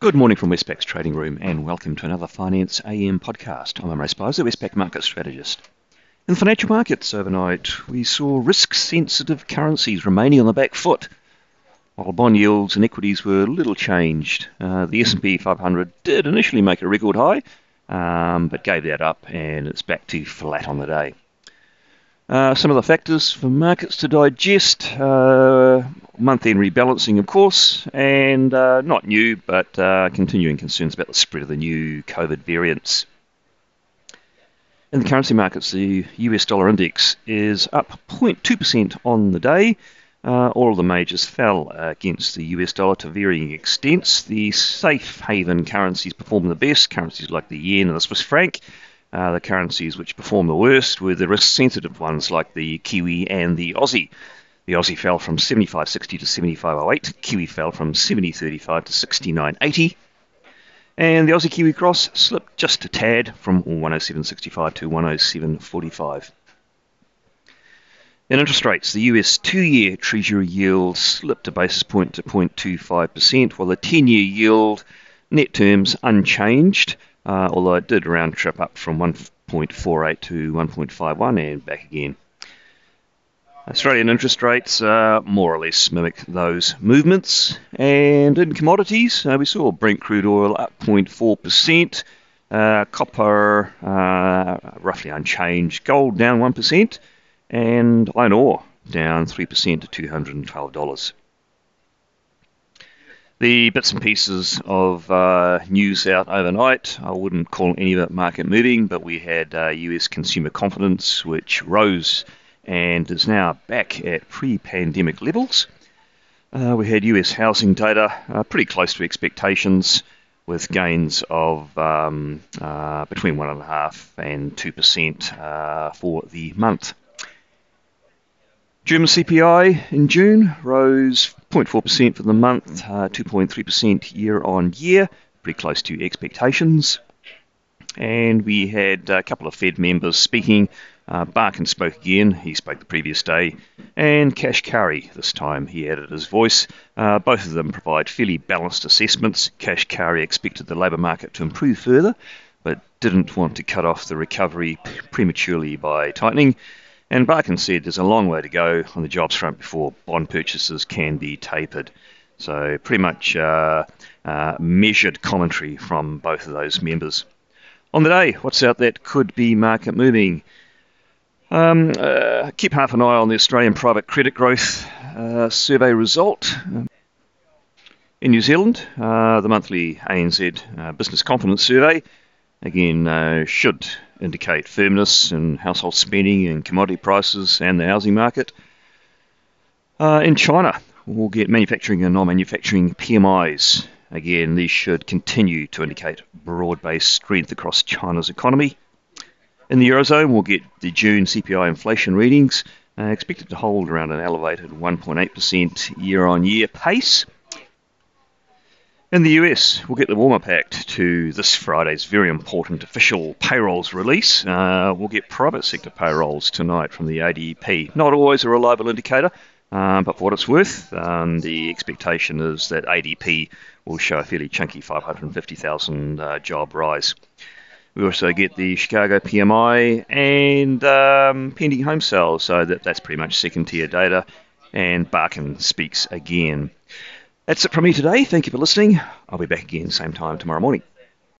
Good morning from Westpac's trading room and welcome to another Finance AM podcast. I'm Imre Speizer, Westpac market strategist. In the financial markets overnight, we saw risk-sensitive currencies remaining on the back foot, while bond yields and equities were little changed. Uh, the S&P 500 did initially make a record high, um, but gave that up and it's back to flat on the day. Uh, some of the factors for markets to digest uh, month end rebalancing, of course, and uh, not new, but uh, continuing concerns about the spread of the new COVID variants. In the currency markets, the US dollar index is up 0.2% on the day. Uh, all of the majors fell against the US dollar to varying extents. The safe haven currencies performed the best, currencies like the yen and the Swiss franc. Uh, the currencies which performed the worst were the risk sensitive ones like the Kiwi and the Aussie. The Aussie fell from 75.60 to 75.08. Kiwi fell from 70.35 to 69.80. And the Aussie Kiwi cross slipped just a tad from 107.65 to 107.45. In interest rates, the US two year Treasury yield slipped a basis point to 0.25%, while the 10 year yield, net terms, unchanged uh, although it did round trip up from 1.48 to 1.51 and back again. Australian interest rates uh, more or less mimic those movements. And in commodities, uh, we saw Brent crude oil up 0.4%, uh, copper uh, roughly unchanged, gold down 1%, and iron ore down 3% to $212. The bits and pieces of uh, news out overnight, I wouldn't call any of it market moving, but we had uh, US consumer confidence, which rose and is now back at pre pandemic levels. Uh, we had US housing data uh, pretty close to expectations, with gains of um, uh, between 1.5 and 2% uh, for the month. German CPI in June rose 0.4% for the month, uh, 2.3% year on year, pretty close to expectations. And we had a couple of Fed members speaking. Uh, Barkin spoke again, he spoke the previous day, and Kashkari this time he added his voice. Uh, both of them provide fairly balanced assessments. Kashkari expected the labour market to improve further, but didn't want to cut off the recovery prematurely by tightening. And Barkin said there's a long way to go on the jobs front before bond purchases can be tapered. So, pretty much uh, uh, measured commentary from both of those members. On the day, what's out that could be market moving? Um, uh, keep half an eye on the Australian private credit growth uh, survey result. In New Zealand, uh, the monthly ANZ uh, Business Confidence Survey again should indicate firmness in household spending and commodity prices and the housing market. Uh, in China, we'll get manufacturing and non manufacturing PMIs. Again, these should continue to indicate broad based strength across China's economy. In the Eurozone, we'll get the June CPI inflation readings, uh, expected to hold around an elevated 1.8% year on year pace. In the US, we'll get the warm up act to this Friday's very important official payrolls release. Uh, we'll get private sector payrolls tonight from the ADP. Not always a reliable indicator, uh, but for what it's worth, um, the expectation is that ADP will show a fairly chunky 550,000 uh, job rise. We also get the Chicago PMI and um, pending home sales, so that, that's pretty much second tier data. And Barkin speaks again. That's it from me today. Thank you for listening. I'll be back again same time tomorrow morning.